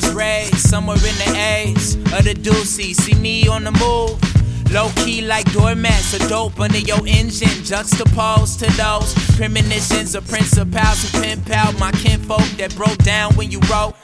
was raised somewhere in the A's of the Deucey. See me on the move. Low key like doormats, a dope under your engine. Juxtaposed to those premonitions of principals who pimp out my kinfolk that broke down when you wrote.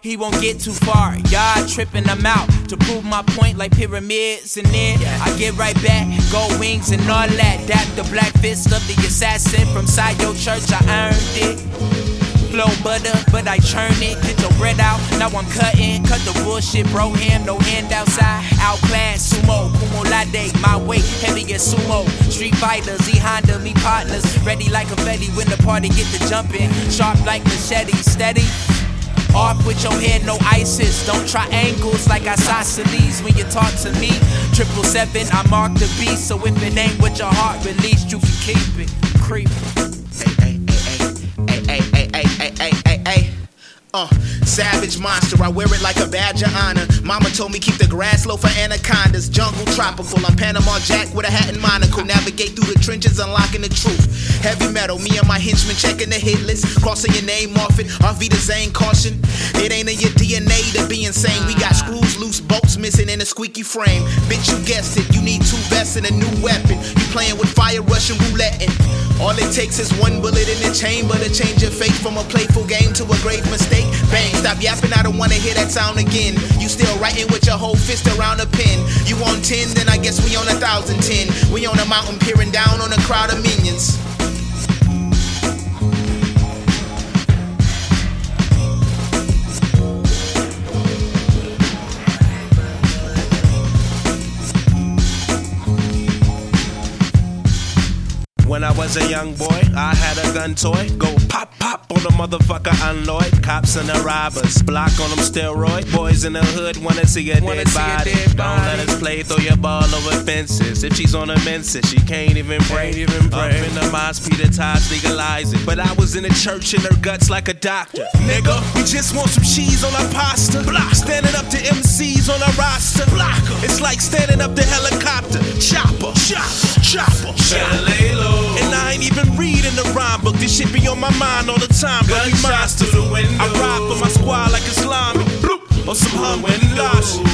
He won't get too far, y'all tripping, I'm out to prove my point like pyramids. And then I get right back, gold wings and all that. That the black fist of the assassin from side your church, I earned it flow butter, but I churn it. Get your bread out, now I'm cutting. Cut the bullshit, bro. Him, no hand outside. Outclass, sumo, kumo lade, my weight, heavy as sumo. Street fighters, E Honda, me partners. Ready like a confetti when the party get to jumping. Sharp like machete, steady. Off with your head, no ISIS. Don't try angles like isosceles when you talk to me. Triple seven, I mark the beast. So if it ain't what your heart released, you can keep it. Creep. Uh, savage monster, I wear it like a badge of honor. Mama told me keep the grass low for anacondas. Jungle tropical, I'm Panama Jack with a hat and monocle. Navigate through the trenches, unlocking the truth. Heavy metal, me and my henchmen checking the hit list. Crossing your name off it, Arvita Zane caution. It ain't in your DNA to be insane. We got screws loose, bolts missing in a squeaky frame. Bitch, you guessed it, you need two vests and a new weapon. You playing with fire, Russian roulette. All it takes is one bullet in the chamber to change your fate from a playful game to a grave mistake. Bang, stop yapping, I don't wanna hear that sound again. You still writing with your whole fist around a pen. You on 10, then I guess we on a thousand ten. We on a mountain peering down on a crowd of minions. When I was a young boy, I had a gun toy. Go pop pop on the motherfucker unloyed. Cops and the robbers, block on them steroid. Boys in the hood wanna see a, Wanna dead, see a body. Don't let us play, throw your ball over fences. If she's on a menses, she can't even pray. Can't even Up in the mosque, Peter Tosh legalize it. But I was in the church in her guts like a doctor. Nigga, we just want some cheese on our pasta. Block. Standing up to MCs on our roster. Block. It's like standing up to helicopter. Chopper. Chopper. Chopper book. This shit be on my mind all the time. Gunshots to the window. I ride for my squad like a Bloop, on some hum and